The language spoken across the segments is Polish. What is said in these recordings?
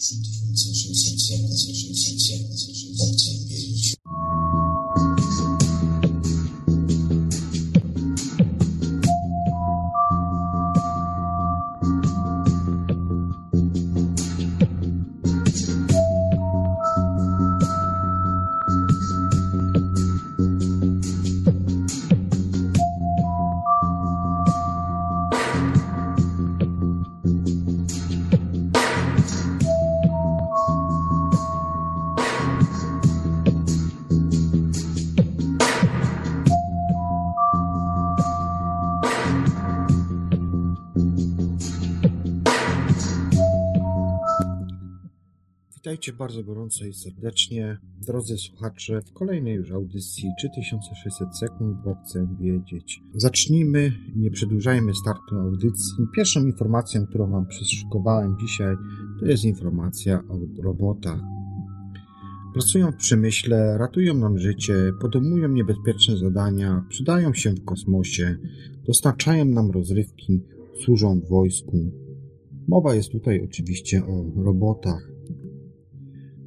身体放松，休息一下，放松，休息一下，放松，休，去。Witajcie bardzo gorąco i serdecznie, drodzy słuchacze, w kolejnej już audycji 3600 sekund, bo chcę wiedzieć. Zacznijmy, nie przedłużajmy startu audycji. Pierwszą informacją, którą Wam przeszukowałem dzisiaj, to jest informacja o robotach. Pracują w przemyśle, ratują nam życie, podejmują niebezpieczne zadania, przydają się w kosmosie, dostarczają nam rozrywki, służą w wojsku. Mowa jest tutaj oczywiście o robotach.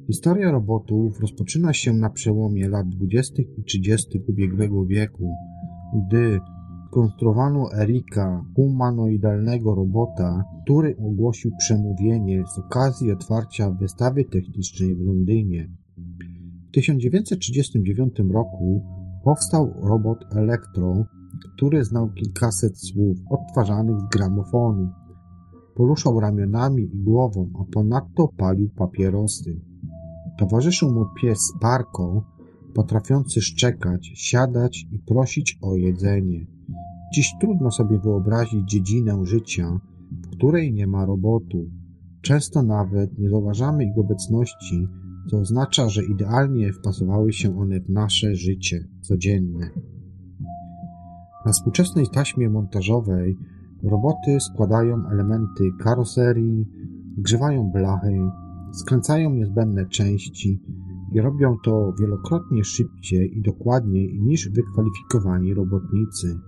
Historia robotów rozpoczyna się na przełomie lat 20. i 30. ubiegłego wieku, gdy konstruowano Erika, humanoidalnego robota, który ogłosił przemówienie z okazji otwarcia wystawy technicznej w Londynie. W 1939 roku powstał robot Elektro, który znał kilkaset słów odtwarzanych z gramofonu. Poruszał ramionami i głową, a ponadto palił papierosy. Towarzyszył mu pies Parko, potrafiący szczekać, siadać i prosić o jedzenie. Dziś trudno sobie wyobrazić dziedzinę życia, w której nie ma robotu. Często nawet nie zauważamy ich obecności, co oznacza, że idealnie wpasowały się one w nasze życie codzienne. Na współczesnej taśmie montażowej roboty składają elementy karoserii, grzewają blachy, skręcają niezbędne części i robią to wielokrotnie szybciej i dokładniej niż wykwalifikowani robotnicy.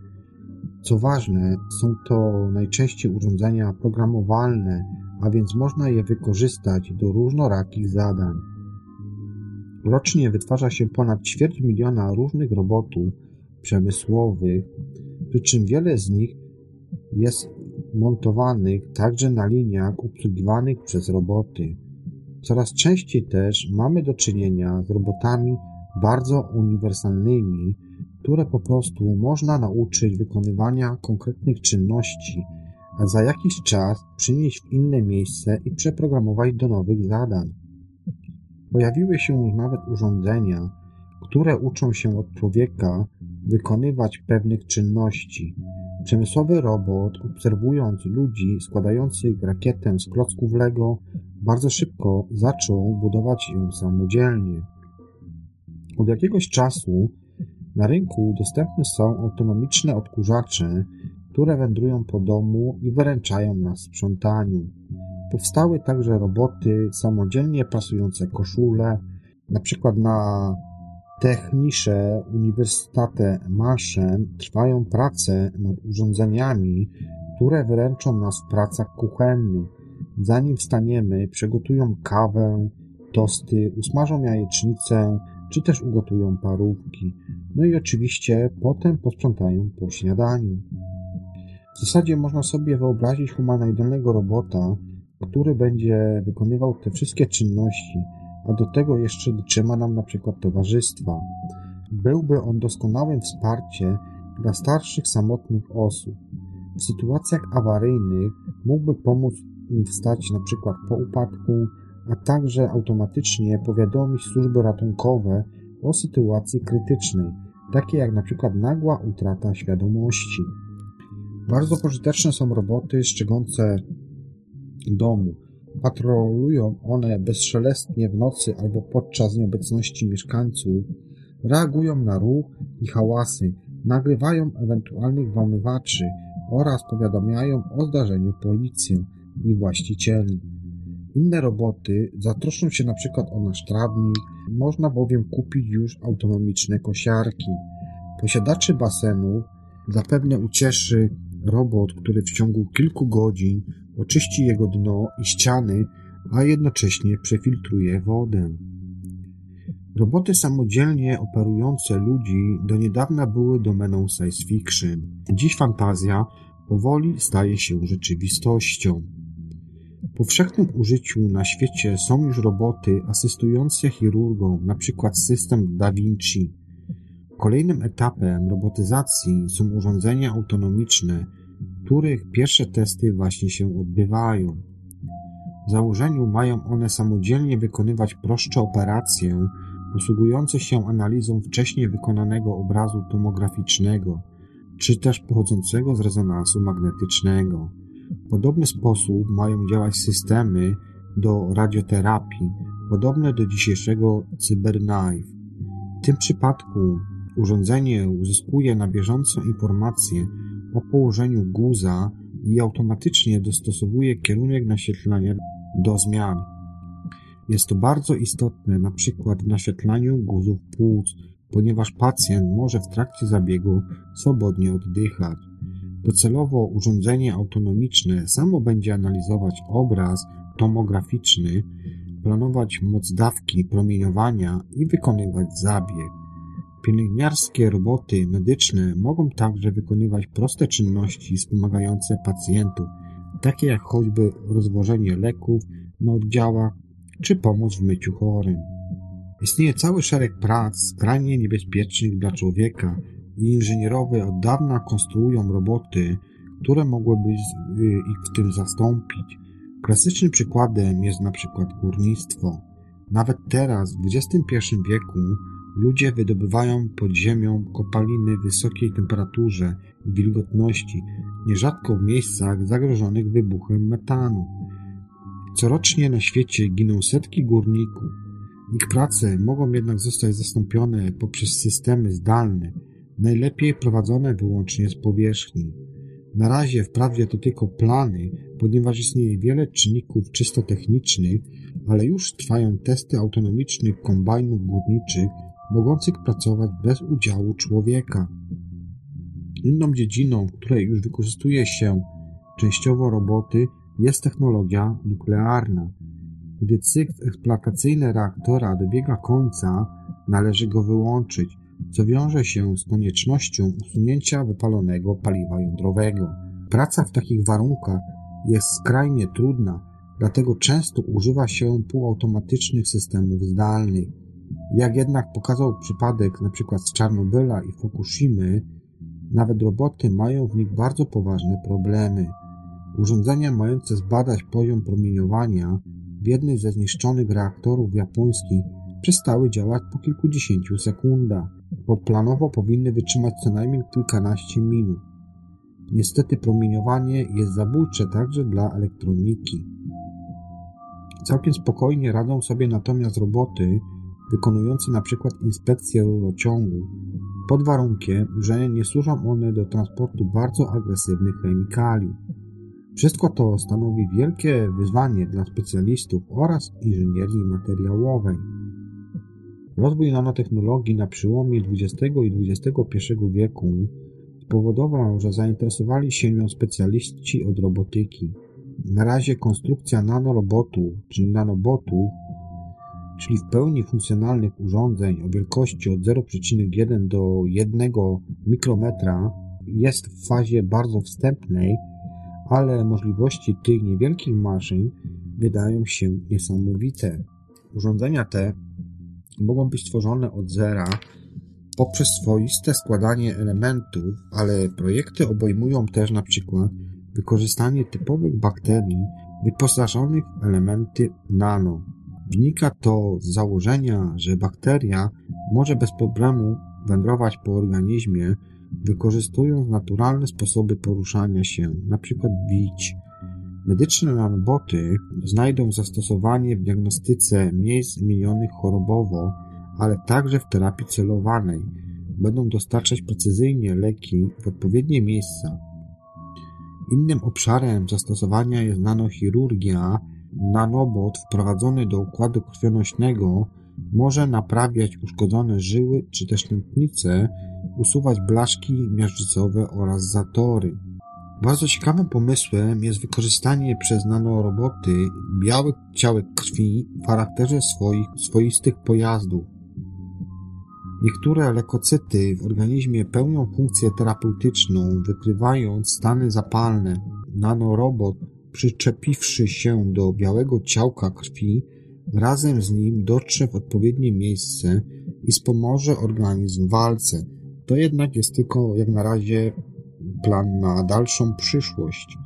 Co ważne, są to najczęściej urządzenia programowalne, a więc można je wykorzystać do różnorakich zadań. Rocznie wytwarza się ponad ćwierć miliona różnych robotów przemysłowych, przy czym wiele z nich jest montowanych także na liniach obsługiwanych przez roboty. Coraz częściej też mamy do czynienia z robotami bardzo uniwersalnymi, które po prostu można nauczyć wykonywania konkretnych czynności, a za jakiś czas przynieść w inne miejsce i przeprogramować do nowych zadań. Pojawiły się już nawet urządzenia, które uczą się od człowieka wykonywać pewnych czynności. Przemysłowy robot, obserwując ludzi składających rakietę z klocków Lego, bardzo szybko zaczął budować ją samodzielnie. Od jakiegoś czasu na rynku dostępne są autonomiczne odkurzacze, które wędrują po domu i wyręczają na sprzątaniu. Powstały także roboty samodzielnie pasujące koszule, na przykład na Technische Universitate Maschen trwają prace nad urządzeniami, które wyręczą nas w pracach kuchennych. Zanim wstaniemy, przygotują kawę, tosty, usmażą jajecznicę, czy też ugotują parówki. No i oczywiście potem posprzątają po śniadaniu. W zasadzie można sobie wyobrazić humanoidalnego robota, który będzie wykonywał te wszystkie czynności, a do tego jeszcze trzyma nam na przykład towarzystwa. Byłby on doskonałym wsparciem dla starszych, samotnych osób. W sytuacjach awaryjnych mógłby pomóc wstać na przykład po upadku, a także automatycznie powiadomić służby ratunkowe o sytuacji krytycznej, takie jak przykład nagła utrata świadomości. Bardzo pożyteczne są roboty strzegące domu. Patrolują one bezszelestnie w nocy albo podczas nieobecności mieszkańców, reagują na ruch i hałasy, nagrywają ewentualnych włamywaczy oraz powiadamiają o zdarzeniu policję i właścicieli. Inne roboty zatroszczą się przykład o nasz trawnik, można bowiem kupić już autonomiczne kosiarki. Posiadaczy basenów zapewne ucieszy robot, który w ciągu kilku godzin oczyści jego dno i ściany, a jednocześnie przefiltruje wodę. Roboty samodzielnie operujące ludzi do niedawna były domeną science fiction. Dziś fantazja powoli staje się rzeczywistością. W powszechnym użyciu na świecie są już roboty asystujące chirurgom, np. system Da Vinci. Kolejnym etapem robotyzacji są urządzenia autonomiczne, których pierwsze testy właśnie się odbywają. W założeniu mają one samodzielnie wykonywać prostsze operacje, posługujące się analizą wcześniej wykonanego obrazu tomograficznego, czy też pochodzącego z rezonansu magnetycznego. Podobny sposób mają działać systemy do radioterapii, podobne do dzisiejszego CyberKnife. W tym przypadku urządzenie uzyskuje na bieżąco informacje o położeniu guza i automatycznie dostosowuje kierunek naświetlania do zmian. Jest to bardzo istotne na przykład w naświetlaniu guzów płuc, ponieważ pacjent może w trakcie zabiegu swobodnie oddychać. Docelowo urządzenie autonomiczne samo będzie analizować obraz tomograficzny, planować moc dawki promieniowania i wykonywać zabieg. Pielęgniarskie roboty medyczne mogą także wykonywać proste czynności wspomagające pacjentów, takie jak choćby rozwożenie leków na oddziałach czy pomoc w myciu chorym. Istnieje cały szereg prac skrajnie niebezpiecznych dla człowieka inżynierowie od dawna konstruują roboty, które mogłyby ich w tym zastąpić. Klasycznym przykładem jest na przykład górnictwo. Nawet teraz, w XXI wieku, ludzie wydobywają pod ziemią kopaliny w wysokiej temperaturze i wilgotności, nierzadko w miejscach zagrożonych wybuchem metanu. Corocznie na świecie giną setki górników. Ich prace mogą jednak zostać zastąpione poprzez systemy zdalne, najlepiej prowadzone wyłącznie z powierzchni. Na razie wprawdzie to tylko plany, ponieważ istnieje wiele czynników czysto technicznych, ale już trwają testy autonomicznych kombajnów górniczych, mogących pracować bez udziału człowieka. Inną dziedziną, w której już wykorzystuje się częściowo roboty, jest technologia nuklearna. Gdy cykl eksploatacyjny reaktora dobiega końca, należy go wyłączyć, co wiąże się z koniecznością usunięcia wypalonego paliwa jądrowego. Praca w takich warunkach jest skrajnie trudna, dlatego często używa się półautomatycznych systemów zdalnych. Jak jednak pokazał przypadek np. z Czarnobyla i Fukushimy, nawet roboty mają w nich bardzo poważne problemy. Urządzenia mające zbadać poziom promieniowania w jednym ze zniszczonych reaktorów japońskich przestały działać po kilkudziesięciu sekundach, bo planowo powinny wytrzymać co najmniej kilkanaście minut. Niestety promieniowanie jest zabójcze także dla elektroniki. Całkiem spokojnie radzą sobie natomiast roboty wykonujące np. inspekcję rurociągu, pod warunkiem, że nie służą one do transportu bardzo agresywnych chemikaliów. Wszystko to stanowi wielkie wyzwanie dla specjalistów oraz inżynierii materiałowej. Rozwój nanotechnologii na przełomie XX i XXI wieku spowodował, że zainteresowali się nią specjaliści od robotyki. Na razie konstrukcja nanorobotów, czyli nanobotów, czyli w pełni funkcjonalnych urządzeń o wielkości od 0,1 do 1 mikrometra, jest w fazie bardzo wstępnej ale możliwości tych niewielkich maszyn wydają się niesamowite. Urządzenia te mogą być stworzone od zera poprzez swoiste składanie elementów, ale projekty obejmują też na przykład wykorzystanie typowych bakterii wyposażonych w elementy nano. Wynika to z założenia, że bakteria może bez problemu wędrować po organizmie wykorzystując naturalne sposoby poruszania się, np. bić. Medyczne nanoboty znajdą zastosowanie w diagnostyce miejsc zmienionych chorobowo, ale także w terapii celowanej. Będą dostarczać precyzyjnie leki w odpowiednie miejsca. Innym obszarem zastosowania jest nanochirurgia. Nanobot wprowadzony do układu krwionośnego może naprawiać uszkodzone żyły czy też tętnice, usuwać blaszki miażdżycowe oraz zatory. Bardzo ciekawym pomysłem jest wykorzystanie przez nanoroboty białych ciałek krwi w charakterze swoich swoistych pojazdów. Niektóre lekocyty w organizmie pełnią funkcję terapeutyczną, wykrywając stany zapalne. Nanorobot, przyczepiwszy się do białego ciałka krwi, razem z nim dotrze w odpowiednie miejsce i wspomoże organizm w walce. To jednak jest tylko jak na razie plan na dalszą przyszłość.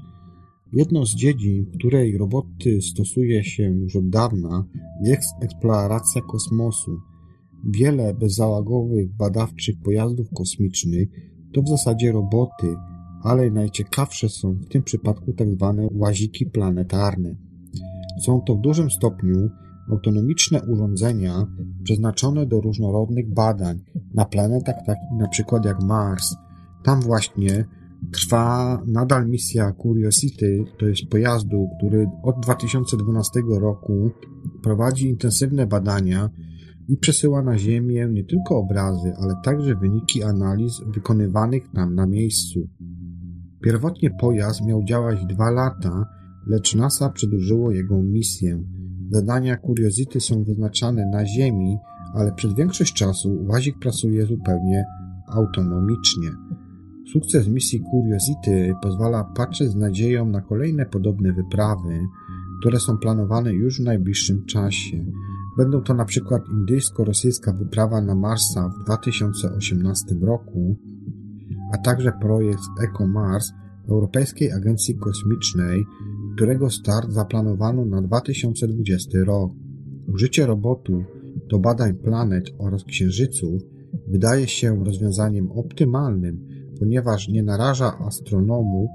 Jedną z dziedzin, której roboty stosuje się już od dawna, jest eksploracja kosmosu. Wiele bezzałogowych badawczych pojazdów kosmicznych to w zasadzie roboty, ale najciekawsze są w tym przypadku tzw. Tak łaziki planetarne. Są to w dużym stopniu autonomiczne urządzenia przeznaczone do różnorodnych badań na planetach takich na przykład jak Mars. Tam właśnie trwa nadal misja Curiosity, to jest pojazdu, który od 2012 roku prowadzi intensywne badania i przesyła na Ziemię nie tylko obrazy, ale także wyniki analiz wykonywanych tam na miejscu. Pierwotnie pojazd miał działać dwa lata, lecz NASA przedłużyło jego misję. Zadania Curiosity są wyznaczane na Ziemi, ale przez większość czasu łazik pracuje zupełnie autonomicznie. Sukces misji Curiosity pozwala patrzeć z nadzieją na kolejne podobne wyprawy, które są planowane już w najbliższym czasie. Będą to na przykład indyjsko-rosyjska wyprawa na Marsa w 2018 roku, a także projekt EcoMars Europejskiej Agencji Kosmicznej, którego start zaplanowano na 2020 rok. Użycie robotu do badań planet oraz księżyców wydaje się rozwiązaniem optymalnym, ponieważ nie naraża astronomów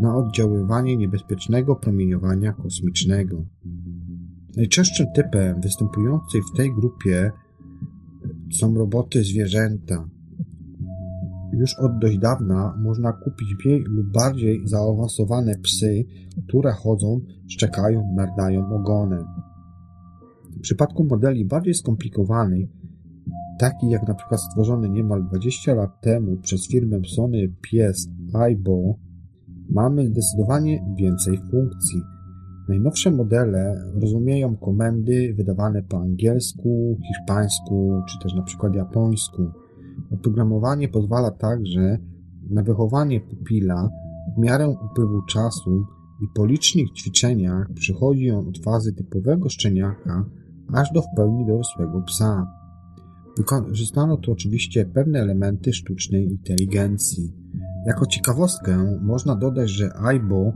na oddziaływanie niebezpiecznego promieniowania kosmicznego. Najczęstszym typem występujących w tej grupie są roboty zwierzęta. Już od dość dawna można kupić mniej lub bardziej zaawansowane psy, które chodzą, szczekają, nardają ogonem. W przypadku modeli bardziej skomplikowanych, takich jak na przykład stworzony niemal 20 lat temu przez firmę Sony pies Aibo, mamy zdecydowanie więcej funkcji. Najnowsze modele rozumieją komendy wydawane po angielsku, hiszpańsku czy też na przykład japońsku. Oprogramowanie pozwala także na wychowanie pupila w miarę upływu czasu i po licznych ćwiczeniach przechodzi on od fazy typowego szczeniaka aż do w pełni dorosłego psa. Wykorzystano tu oczywiście pewne elementy sztucznej inteligencji. Jako ciekawostkę można dodać, że AIBO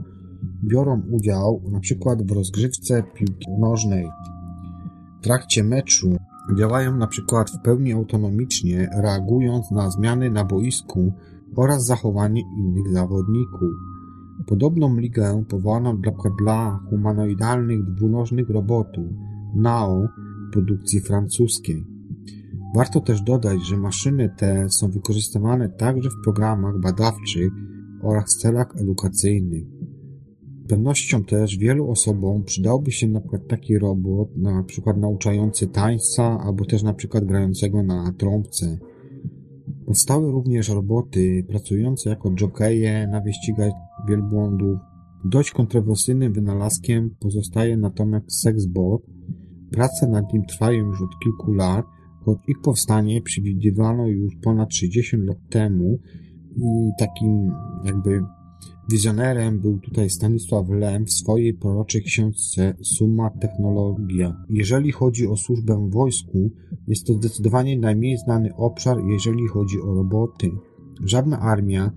biorą udział przykład w rozgrywce piłki nożnej. W trakcie meczu działają przykład w pełni autonomicznie, reagując na zmiany na boisku oraz zachowanie innych zawodników. Podobną ligę powołano dla, dla humanoidalnych dwunożnych robotów NAO produkcji francuskiej. Warto też dodać, że maszyny te są wykorzystywane także w programach badawczych oraz celach edukacyjnych. Z pewnością też wielu osobom przydałby się na przykład taki robot, na przykład nauczający tańca, albo też na przykład grającego na trąbce. Powstały również roboty pracujące jako jokeje na wyścigach wielbłądów. Dość kontrowersyjnym wynalazkiem pozostaje natomiast sexbot. Prace nad nim trwają już od kilku lat, choć ich powstanie przewidywano już ponad 60 lat temu i takim jakby Wizjonerem był tutaj Stanisław Lem w swojej proroczej książce Summa Technologia. Jeżeli chodzi o służbę w wojsku, jest to zdecydowanie najmniej znany obszar, jeżeli chodzi o roboty. Żadna armia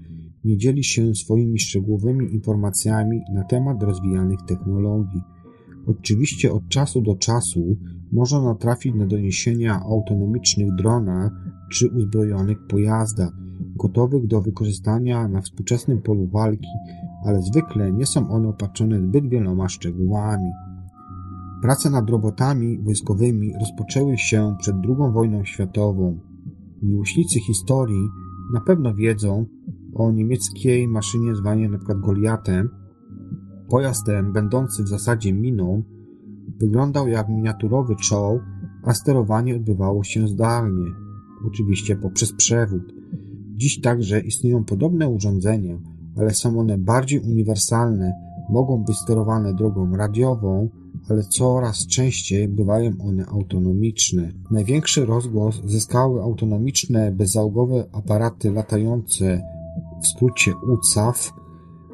nie dzieli się swoimi szczegółowymi informacjami na temat rozwijanych technologii. Oczywiście od czasu do czasu można natrafić na doniesienia o autonomicznych dronach czy uzbrojonych pojazdach, gotowych do wykorzystania na współczesnym polu walki, ale zwykle nie są one opatrzone zbyt wieloma szczegółami. Prace nad robotami wojskowymi rozpoczęły się przed II wojną światową. Miłośnicy historii na pewno wiedzą o niemieckiej maszynie zwanej np. Goliatem. Pojazd ten, będący w zasadzie miną, wyglądał jak miniaturowy czoł, a sterowanie odbywało się zdalnie, oczywiście poprzez przewód. Dziś także istnieją podobne urządzenia, ale są one bardziej uniwersalne, mogą być sterowane drogą radiową, ale coraz częściej bywają one autonomiczne. Największy rozgłos zyskały autonomiczne, bezzałogowe aparaty latające, w skrócie UCAF,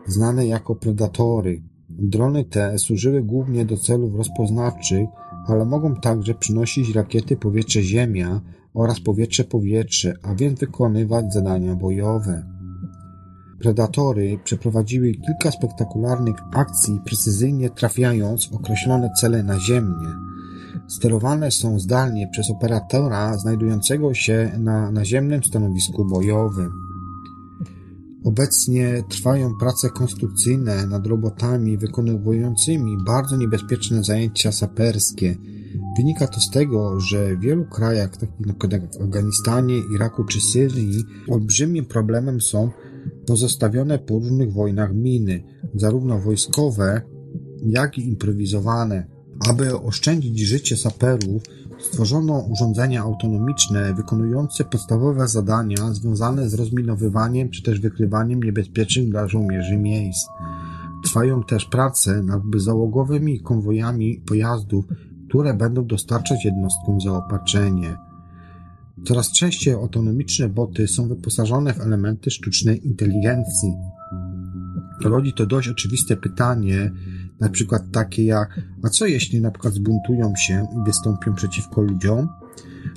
znane jako predatory. Drony te służyły głównie do celów rozpoznawczych, ale mogą także przynosić rakiety powietrze-ziemia oraz powietrze-powietrze, a więc wykonywać zadania bojowe. Predatory przeprowadziły kilka spektakularnych akcji, precyzyjnie trafiając określone cele naziemnie. Sterowane są zdalnie przez operatora znajdującego się na naziemnym stanowisku bojowym. Obecnie trwają prace konstrukcyjne nad robotami wykonującymi bardzo niebezpieczne zajęcia saperskie. Wynika to z tego, że w wielu krajach, takich jak Afganistanie, Iraku czy Syrii, olbrzymim problemem są pozostawione po różnych wojnach miny, zarówno wojskowe, jak i improwizowane. Aby oszczędzić życie saperów, stworzono urządzenia autonomiczne wykonujące podstawowe zadania związane z rozminowywaniem czy też wykrywaniem niebezpiecznych dla żołnierzy miejsc. Trwają też prace nad załogowymi konwojami pojazdów, które będą dostarczać jednostkom zaopatrzenie. Coraz częściej autonomiczne boty są wyposażone w elementy sztucznej inteligencji. Rodzi to dość oczywiste pytanie, na przykład takie jak, a co jeśli na przykład zbuntują się i wystąpią przeciwko ludziom?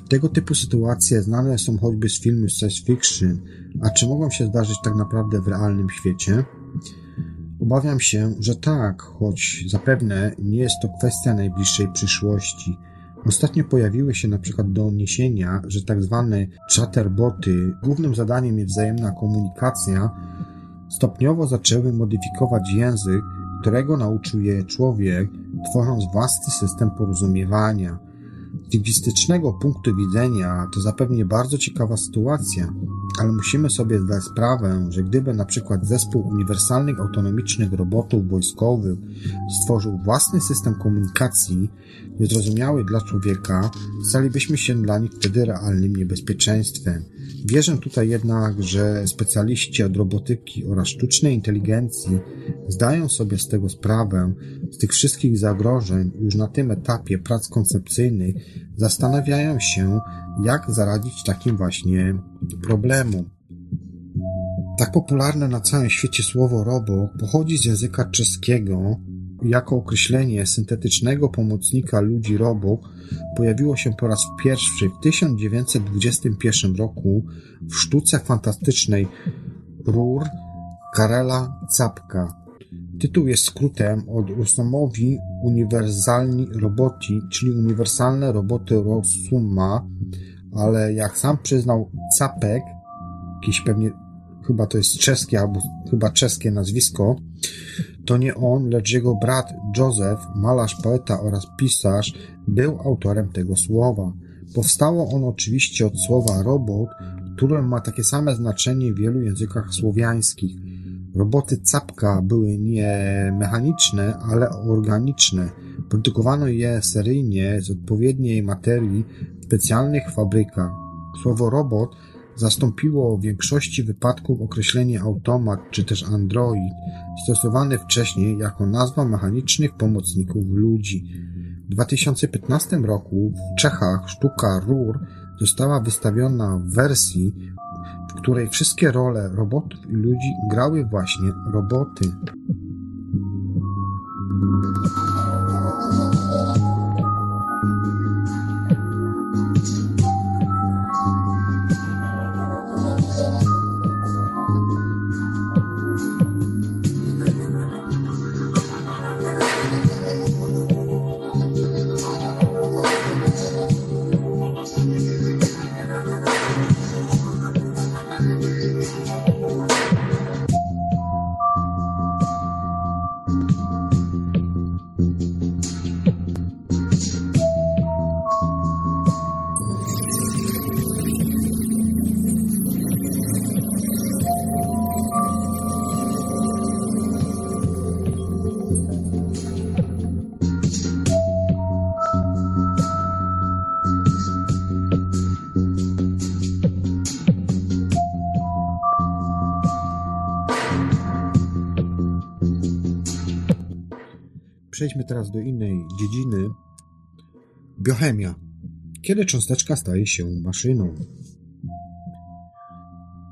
Tego typu sytuacje znane są choćby z filmu science fiction, a czy mogą się zdarzyć tak naprawdę w realnym świecie? Obawiam się, że tak, choć zapewne nie jest to kwestia najbliższej przyszłości. Ostatnio pojawiły się na przykład doniesienia, że tak zwane chatterboty, głównym zadaniem jest wzajemna komunikacja, stopniowo zaczęły modyfikować język, którego nauczył je człowiek, tworząc własny system porozumiewania. Z lingwistycznego punktu widzenia to zapewne bardzo ciekawa sytuacja, ale musimy sobie zdać sprawę, że gdyby na przykład zespół uniwersalnych autonomicznych robotów wojskowych stworzył własny system komunikacji, niezrozumiały dla człowieka, stalibyśmy się dla nich wtedy realnym niebezpieczeństwem. Wierzę tutaj jednak, że specjaliści od robotyki oraz sztucznej inteligencji zdają sobie z tego sprawę, z tych wszystkich zagrożeń już na tym etapie prac koncepcyjnych zastanawiają się, jak zaradzić takim właśnie problemom. Tak popularne na całym świecie słowo robo pochodzi z języka czeskiego jako określenie syntetycznego pomocnika ludzi robot pojawiło się po raz pierwszy w 1921 roku w sztuce fantastycznej Rur Karela Capka. Tytuł jest skrótem od Rusomowi Uniwersalni Roboti, czyli uniwersalne roboty Rosuma, ale jak sam przyznał Capek, jakiś pewnie chyba to jest czeskie albo chyba czeskie nazwisko, to nie on, lecz jego brat Joseph, malarz, poeta oraz pisarz, był autorem tego słowa. Powstało on oczywiście od słowa robot, które ma takie same znaczenie w wielu językach słowiańskich. Roboty capka były nie mechaniczne, ale organiczne. Produkowano je seryjnie z odpowiedniej materii w specjalnych fabrykach. Słowo robot zastąpiło w większości wypadków określenie automat czy też android, stosowany wcześniej jako nazwa mechanicznych pomocników ludzi. W 2015 roku w Czechach sztuka RUR została wystawiona w wersji, w której wszystkie role robotów i ludzi grały właśnie roboty. Teraz do innej dziedziny. Biochemia. Kiedy cząsteczka staje się maszyną?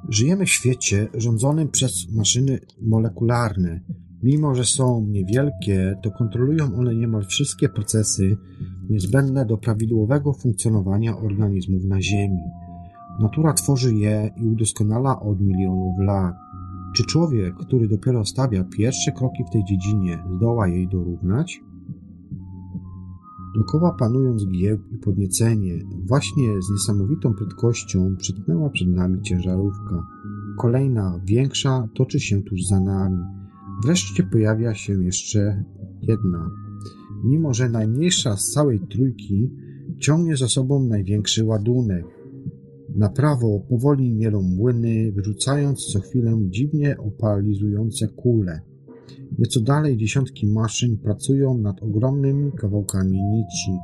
Żyjemy w świecie rządzonym przez maszyny molekularne. Mimo, że są niewielkie, to kontrolują one niemal wszystkie procesy niezbędne do prawidłowego funkcjonowania organizmów na Ziemi. Natura tworzy je i udoskonala od milionów lat. Czy człowiek, który dopiero stawia pierwsze kroki w tej dziedzinie, zdoła jej dorównać? Dokoła panują zgiełk i podniecenie. Właśnie z niesamowitą prędkością przytknęła przed nami ciężarówka. Kolejna, większa, toczy się tuż za nami. Wreszcie pojawia się jeszcze jedna. Mimo, że najmniejsza z całej trójki ciągnie za sobą największy ładunek. Na prawo powoli mielą młyny, wyrzucając co chwilę dziwnie opalizujące kule. Nieco dalej dziesiątki maszyn pracują nad ogromnymi kawałkami nici.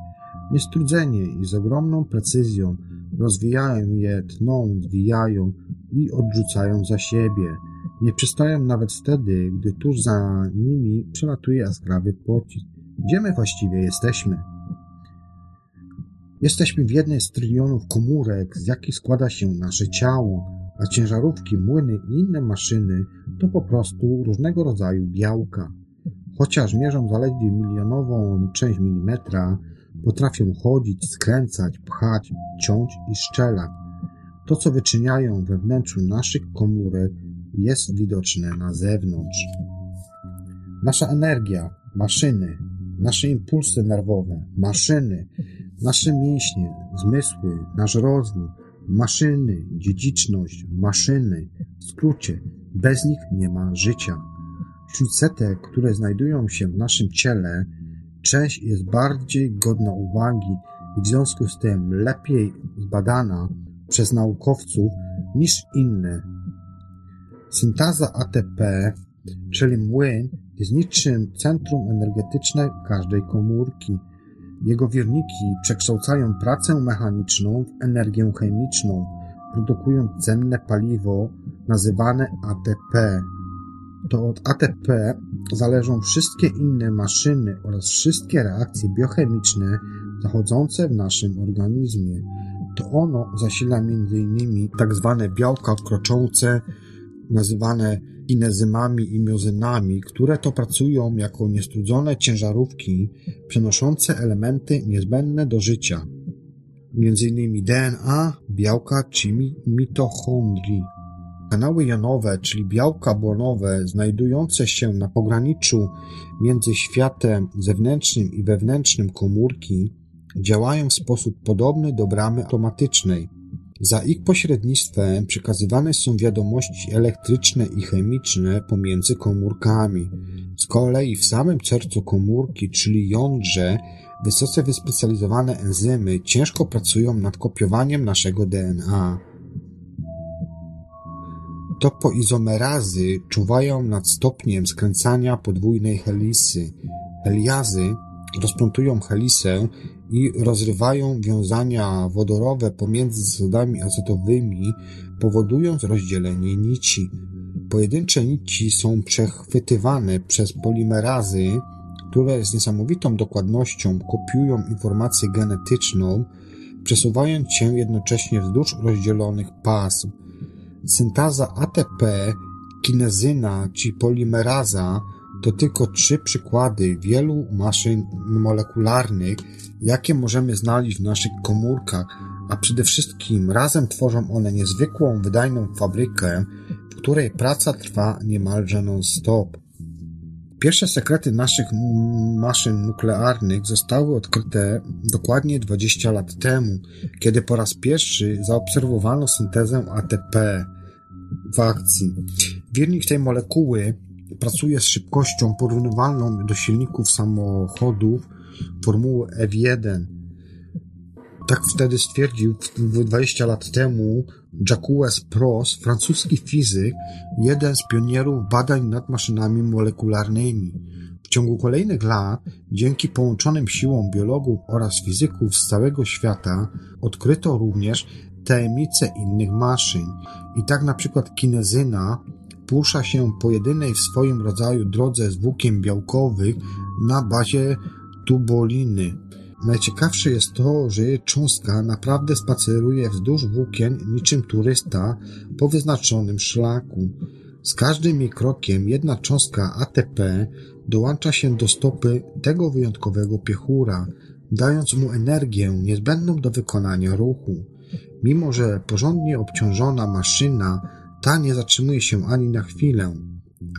Niestrudzenie i z ogromną precyzją rozwijają je, tną, zwijają i odrzucają za siebie. Nie przystają nawet wtedy, gdy tuż za nimi przelatuje jaskrawy pocisk. Gdzie my właściwie jesteśmy? Jesteśmy w jednej z trylionów komórek, z jakich składa się nasze ciało, a ciężarówki, młyny i inne maszyny to po prostu różnego rodzaju białka. Chociaż mierzą zaledwie milionową część milimetra, potrafią chodzić, skręcać, pchać, ciąć i szczelać. To, co wyczyniają we wnętrzu naszych komórek, jest widoczne na zewnątrz. Nasza energia, maszyny, nasze impulsy nerwowe, maszyny, nasze mięśnie, zmysły, nasz rozwój, maszyny, dziedziczność, maszyny. W skrócie, bez nich nie ma życia. Wśród setek, które znajdują się w naszym ciele, część jest bardziej godna uwagi i w związku z tym lepiej zbadana przez naukowców niż inne. Syntaza ATP, czyli młyn, jest niczym centrum energetyczne każdej komórki. Jego wierniki przekształcają pracę mechaniczną w energię chemiczną, produkując cenne paliwo nazywane ATP. To od ATP zależą wszystkie inne maszyny oraz wszystkie reakcje biochemiczne zachodzące w naszym organizmie. To ono zasila m.in. tak zwane białka kroczące, nazywane kinezymami i miozynami, które to pracują jako niestrudzone ciężarówki przenoszące elementy niezbędne do życia, m.in. DNA, białka czy mitochondrii. Kanały jonowe, czyli białka błonowe, znajdujące się na pograniczu między światem zewnętrznym i wewnętrznym komórki, działają w sposób podobny do bramy automatycznej – za ich pośrednictwem przekazywane są wiadomości elektryczne i chemiczne pomiędzy komórkami. Z kolei w samym sercu komórki, czyli jądrze, wysoce wyspecjalizowane enzymy ciężko pracują nad kopiowaniem naszego DNA. Topoizomerazy czuwają nad stopniem skręcania podwójnej helisy. Heliazy rozplątują helisę i rozrywają wiązania wodorowe pomiędzy zasadami acetowymi, powodując rozdzielenie nici. Pojedyncze nici są przechwytywane przez polimerazy, które z niesamowitą dokładnością kopiują informację genetyczną, przesuwając się jednocześnie wzdłuż rozdzielonych pasm. Syntaza ATP, kinezyna czy polimeraza to tylko trzy przykłady wielu maszyn molekularnych, jakie możemy znaleźć w naszych komórkach, a przede wszystkim razem tworzą one niezwykłą, wydajną fabrykę, w której praca trwa niemalże non-stop. Pierwsze sekrety naszych maszyn nuklearnych zostały odkryte dokładnie 20 lat temu, kiedy po raz pierwszy zaobserwowano syntezę ATP w akcji. Wiernik tej molekuły pracuje z szybkością porównywalną do silników samochodów formuły F1. Tak wtedy stwierdził 20 lat temu Jacques Prost, francuski fizyk, jeden z pionierów badań nad maszynami molekularnymi. W ciągu kolejnych lat, dzięki połączonym siłom biologów oraz fizyków z całego świata, odkryto również tajemnice innych maszyn. I tak na przykład kinezyna porusza się po jedynej w swoim rodzaju drodze z włókien białkowych na bazie tuboliny. Najciekawsze jest to, że jej cząstka naprawdę spaceruje wzdłuż włókien niczym turysta po wyznaczonym szlaku. Z każdym jej krokiem jedna cząstka ATP dołącza się do stopy tego wyjątkowego piechura, dając mu energię niezbędną do wykonania ruchu. Mimo, że porządnie obciążona maszyna ta nie zatrzymuje się ani na chwilę,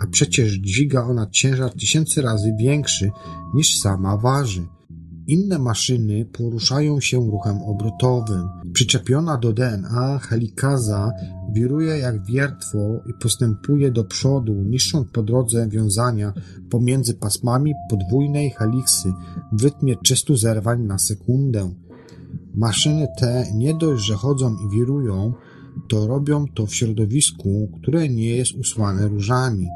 a przecież dźwiga ona ciężar tysięcy razy większy niż sama waży. Inne maszyny poruszają się ruchem obrotowym. Przyczepiona do DNA helikaza wiruje jak wiertło i postępuje do przodu, niszcząc po drodze wiązania pomiędzy pasmami podwójnej heliksy w rytmie 300 zerwań na sekundę. Maszyny te nie dość, że chodzą i wirują, to robią to w środowisku, które nie jest usłane różami.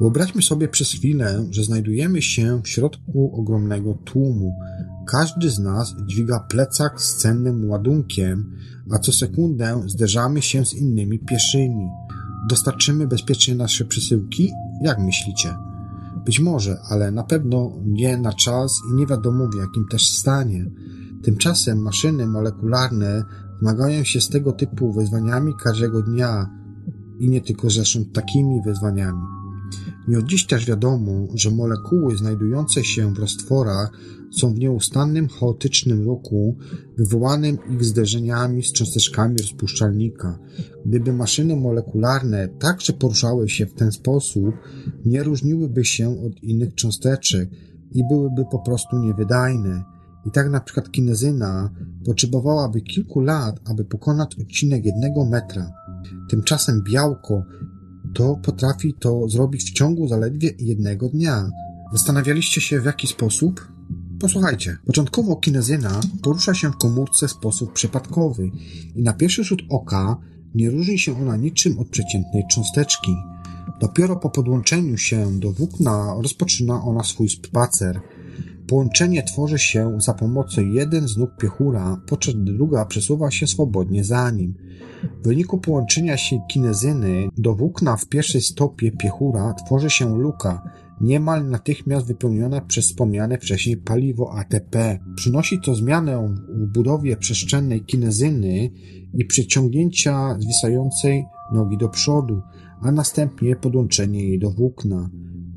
Wyobraźmy sobie przez chwilę, że znajdujemy się w środku ogromnego tłumu. Każdy z nas dźwiga plecak z cennym ładunkiem, a co sekundę zderzamy się z innymi pieszymi. Dostarczymy bezpiecznie nasze przesyłki? Jak myślicie? Być może, ale na pewno nie na czas i nie wiadomo w jakim też stanie. Tymczasem maszyny molekularne zmagają się z tego typu wyzwaniami każdego dnia i nie tylko zresztą takimi wyzwaniami. Nie od dziś też wiadomo, że molekuły znajdujące się w roztworach są w nieustannym, chaotycznym ruchu wywołanym ich zderzeniami z cząsteczkami rozpuszczalnika. Gdyby maszyny molekularne także poruszały się w ten sposób, nie różniłyby się od innych cząsteczek i byłyby po prostu niewydajne. I tak na przykład kinezyna potrzebowałaby kilku lat, aby pokonać odcinek jednego metra. Tymczasem białko to potrafi to zrobić w ciągu zaledwie jednego dnia. Zastanawialiście się w jaki sposób? Posłuchajcie, początkowo kinezyna porusza się w komórce w sposób przypadkowy i na pierwszy rzut oka nie różni się ona niczym od przeciętnej cząsteczki. Dopiero po podłączeniu się do włókna rozpoczyna ona swój spacer – Połączenie tworzy się za pomocą jeden z nóg piechura, podczas gdy druga przesuwa się swobodnie za nim. W wyniku połączenia się kinezyny do włókna w pierwszej stopie piechura tworzy się luka, niemal natychmiast wypełniona przez wspomniane wcześniej paliwo ATP. Przynosi to zmianę w budowie przestrzennej kinezyny i przyciągnięcia zwisającej nogi do przodu, a następnie podłączenie jej do włókna.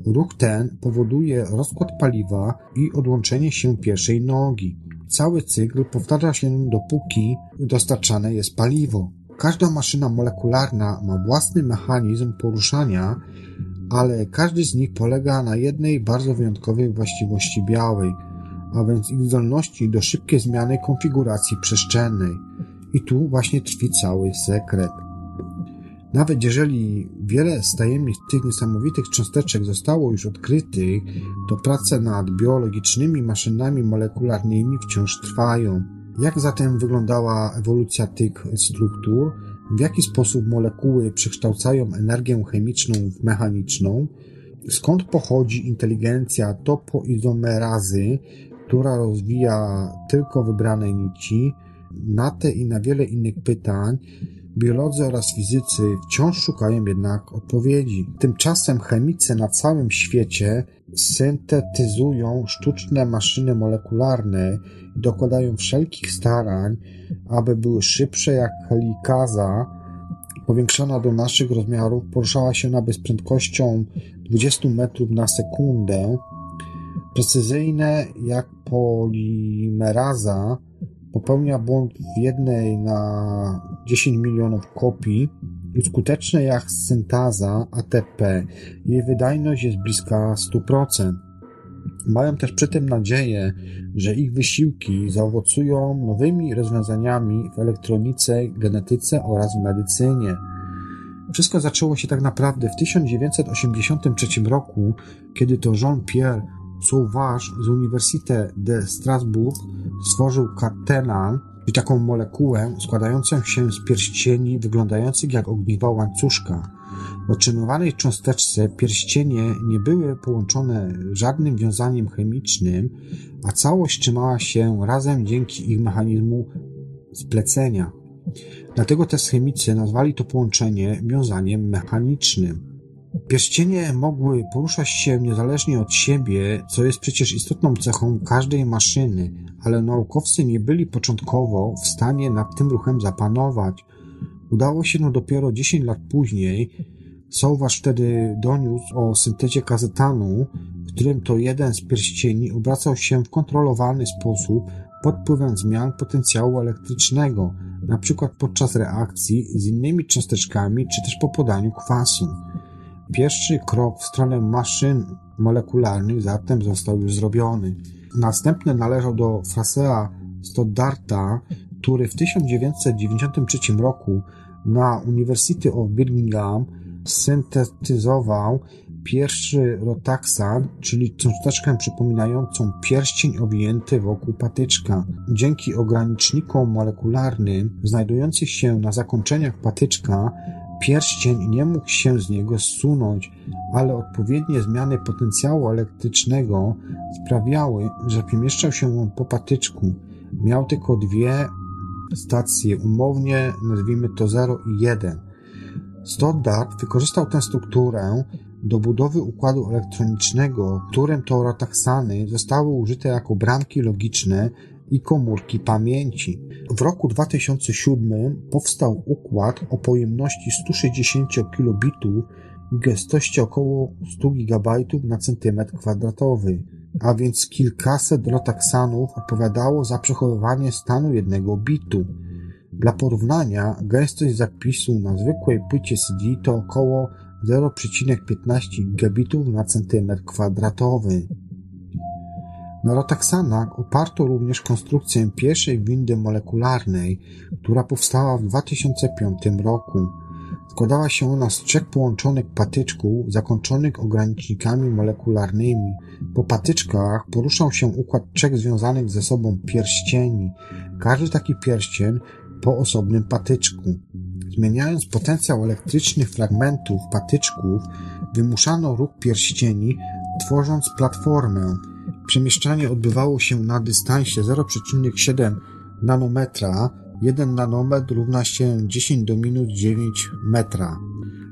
Ruch ten powoduje rozkład paliwa i odłączenie się pierwszej nogi. Cały cykl powtarza się dopóki dostarczane jest paliwo. Każda maszyna molekularna ma własny mechanizm poruszania, ale każdy z nich polega na jednej bardzo wyjątkowej właściwości białej, a więc ich zdolności do szybkiej zmiany konfiguracji przestrzennej. I tu właśnie tkwi cały sekret. Nawet jeżeli wiele z tajemnic tych niesamowitych cząsteczek zostało już odkrytych, to prace nad biologicznymi maszynami molekularnymi wciąż trwają. Jak zatem wyglądała ewolucja tych struktur? W jaki sposób molekuły przekształcają energię chemiczną w mechaniczną? Skąd pochodzi inteligencja topoizomerazy, która rozwija tylko wybrane nici? Na te i na wiele innych pytań Biolodzy oraz fizycy wciąż szukają jednak odpowiedzi. Tymczasem chemicy na całym świecie syntetyzują sztuczne maszyny molekularne i dokładają wszelkich starań, aby były szybsze jak helikaza, powiększona do naszych rozmiarów, poruszała się nawet z prędkością 20 metrów na sekundę, precyzyjne jak polimeraza, popełnia błąd w jednej na 10 milionów kopii skuteczne jak syntaza ATP. Jej wydajność jest bliska 100%. Mają też przy tym nadzieję, że ich wysiłki zaowocują nowymi rozwiązaniami w elektronice, genetyce oraz medycynie. Wszystko zaczęło się tak naprawdę w 1983 roku, kiedy to Jean-Pierre Sauvage z Uniwersytetu de Strasbourg stworzył katenan, czyli taką molekułę składającą się z pierścieni wyglądających jak ogniwa łańcuszka. W otrzymywanej cząsteczce pierścienie nie były połączone żadnym wiązaniem chemicznym, a całość trzymała się razem dzięki ich mechanizmu splecenia. Dlatego też chemicy nazwali to połączenie wiązaniem mechanicznym. Pierścienie mogły poruszać się niezależnie od siebie, co jest przecież istotną cechą każdej maszyny, ale naukowcy nie byli początkowo w stanie nad tym ruchem zapanować. Udało się no dopiero 10 lat później. Sauważ wtedy doniósł o syntezie kazetanu, w którym to jeden z pierścieni obracał się w kontrolowany sposób pod wpływem zmian potencjału elektrycznego, przykład podczas reakcji z innymi cząsteczkami czy też po podaniu kwasu. Pierwszy krok w stronę maszyn molekularnych zatem został już zrobiony. Następny należał do Frasea Stoddarta, który w 1993 roku na University of Birmingham syntetyzował pierwszy rotaxan, czyli cząsteczkę przypominającą pierścień owinięty wokół patyczka. Dzięki ogranicznikom molekularnym znajdującym się na zakończeniach patyczka Pierścień nie mógł się z niego zsunąć, ale odpowiednie zmiany potencjału elektrycznego sprawiały, że przemieszczał się on po patyczku. Miał tylko dwie stacje, umownie nazwijmy to 0 i 1. Stoddart wykorzystał tę strukturę do budowy układu elektronicznego, którym to rotaksany zostały użyte jako bramki logiczne i komórki pamięci. W roku 2007 powstał układ o pojemności 160 kilobitów i gęstości około 100 GB na centymetr kwadratowy, a więc kilkaset rotaksanów odpowiadało za przechowywanie stanu jednego bitu. Dla porównania, gęstość zapisu na zwykłej płycie CD to około 0,15 gigabitów na centymetr kwadratowy. Na rotaksanach oparto również konstrukcję pierwszej windy molekularnej, która powstała w 2005 roku. Składała się ona z trzech połączonych patyczków zakończonych ogranicznikami molekularnymi. Po patyczkach poruszał się układ trzech związanych ze sobą pierścieni. Każdy taki pierścień po osobnym patyczku. Zmieniając potencjał elektrycznych fragmentów patyczków, wymuszano ruch pierścieni, tworząc platformę, Przemieszczanie odbywało się na dystansie 0,7 nanometra. 1 nanometr równa się 10 do minus 9 metra.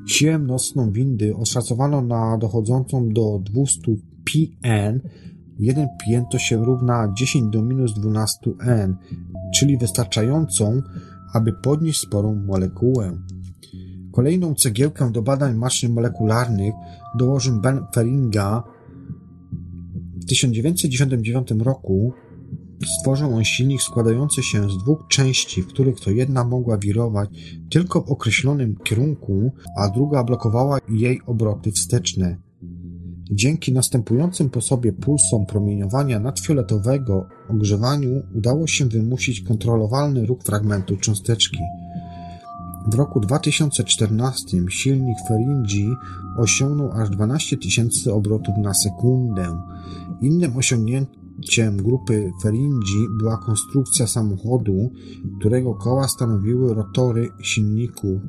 Siłę nocną windy oszacowano na dochodzącą do 200 pn. 1 pn to się równa 10 do minus 12 n, czyli wystarczającą, aby podnieść sporą molekułę. Kolejną cegiełkę do badań maszyn molekularnych dołożył Ben Feringa w 1999 roku stworzył on silnik składający się z dwóch części, w których to jedna mogła wirować tylko w określonym kierunku, a druga blokowała jej obroty wsteczne. Dzięki następującym po sobie pulsom promieniowania nadfioletowego ogrzewaniu udało się wymusić kontrolowalny ruch fragmentu cząsteczki. W roku 2014 silnik Feringi osiągnął aż 12 tysięcy obrotów na sekundę. Innym osiągnięciem grupy Feringi była konstrukcja samochodu, którego koła stanowiły rotory silników.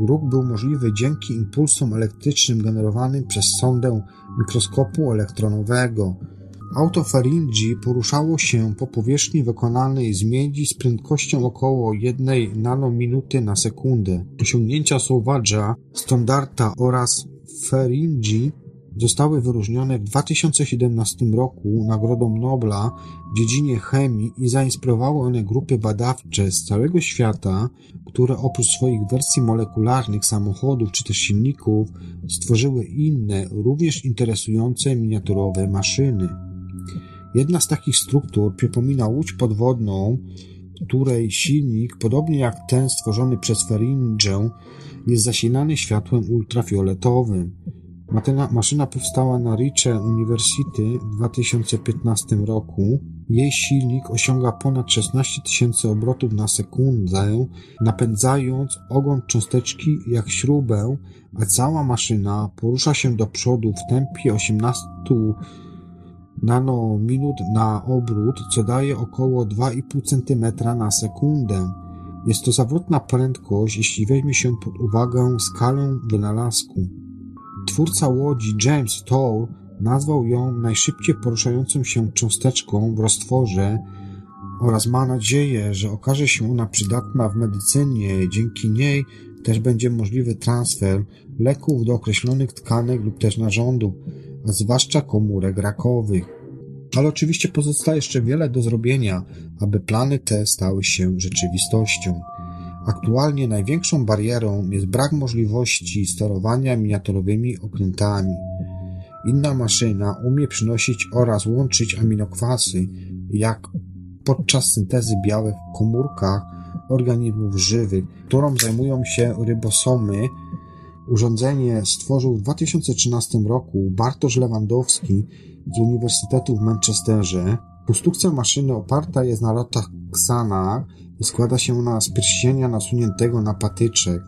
Ruch był możliwy dzięki impulsom elektrycznym generowanym przez sondę mikroskopu elektronowego. Auto Feringi poruszało się po powierzchni wykonanej z miedzi z prędkością około 1 nanominuty na sekundę. Osiągnięcia Sauvage'a, Standarta oraz Feringi zostały wyróżnione w 2017 roku Nagrodą Nobla w dziedzinie chemii i zainspirowały one grupy badawcze z całego świata, które oprócz swoich wersji molekularnych samochodów czy też silników stworzyły inne, również interesujące miniaturowe maszyny. Jedna z takich struktur przypomina łódź podwodną, której silnik, podobnie jak ten stworzony przez Feringę, jest zasilany światłem ultrafioletowym. Maszyna powstała na Rice University w 2015 roku. Jej silnik osiąga ponad 16 tysięcy obrotów na sekundę, napędzając ogon cząsteczki jak śrubę, a cała maszyna porusza się do przodu w tempie 18 nanominut na obrót, co daje około 2,5 cm na sekundę. Jest to zawrotna prędkość, jeśli weźmie się pod uwagę skalę wynalazku. Twórca łodzi James Tour nazwał ją najszybciej poruszającą się cząsteczką w roztworze, oraz ma nadzieję, że okaże się ona przydatna w medycynie. Dzięki niej też będzie możliwy transfer leków do określonych tkanek lub też narządów, a zwłaszcza komórek rakowych. Ale oczywiście pozostaje jeszcze wiele do zrobienia, aby plany te stały się rzeczywistością. Aktualnie największą barierą jest brak możliwości sterowania miniaturowymi okrętami. Inna maszyna umie przynosić oraz łączyć aminokwasy, jak podczas syntezy białek w komórkach organizmów żywych, którą zajmują się rybosomy. Urządzenie stworzył w 2013 roku Bartosz Lewandowski z Uniwersytetu w Manchesterze. Konstrukcja maszyny oparta jest na lotach Xana i składa się ona z pierścienia nasuniętego na patyczek.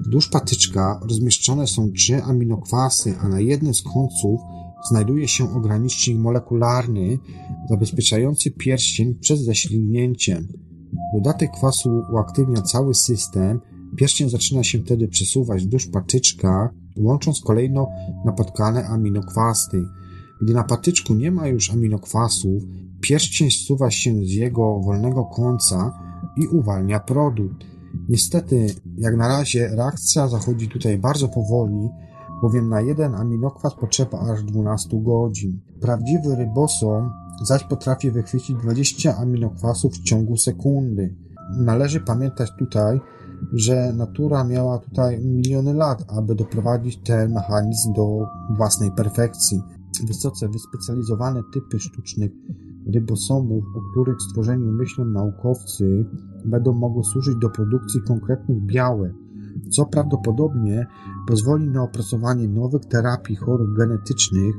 Wzdłuż patyczka rozmieszczone są trzy aminokwasy, a na jednym z końców znajduje się ogranicznik molekularny zabezpieczający pierścień przed ześlinięciem. Dodatek kwasu uaktywnia cały system, pierścień zaczyna się wtedy przesuwać wzdłuż patyczka, łącząc kolejno napotkane aminokwasy. Gdy na patyczku nie ma już aminokwasów, pierścień zsuwa się z jego wolnego końca i uwalnia produkt. Niestety, jak na razie, reakcja zachodzi tutaj bardzo powoli, bowiem na jeden aminokwas potrzeba aż 12 godzin. Prawdziwy rybosom zaś potrafi wychwycić 20 aminokwasów w ciągu sekundy. Należy pamiętać tutaj, że natura miała tutaj miliony lat, aby doprowadzić ten mechanizm do własnej perfekcji. Wysoce wyspecjalizowane typy sztucznych rybosomów, o których stworzeniu myślą naukowcy, będą mogły służyć do produkcji konkretnych białek, co prawdopodobnie pozwoli na opracowanie nowych terapii chorób genetycznych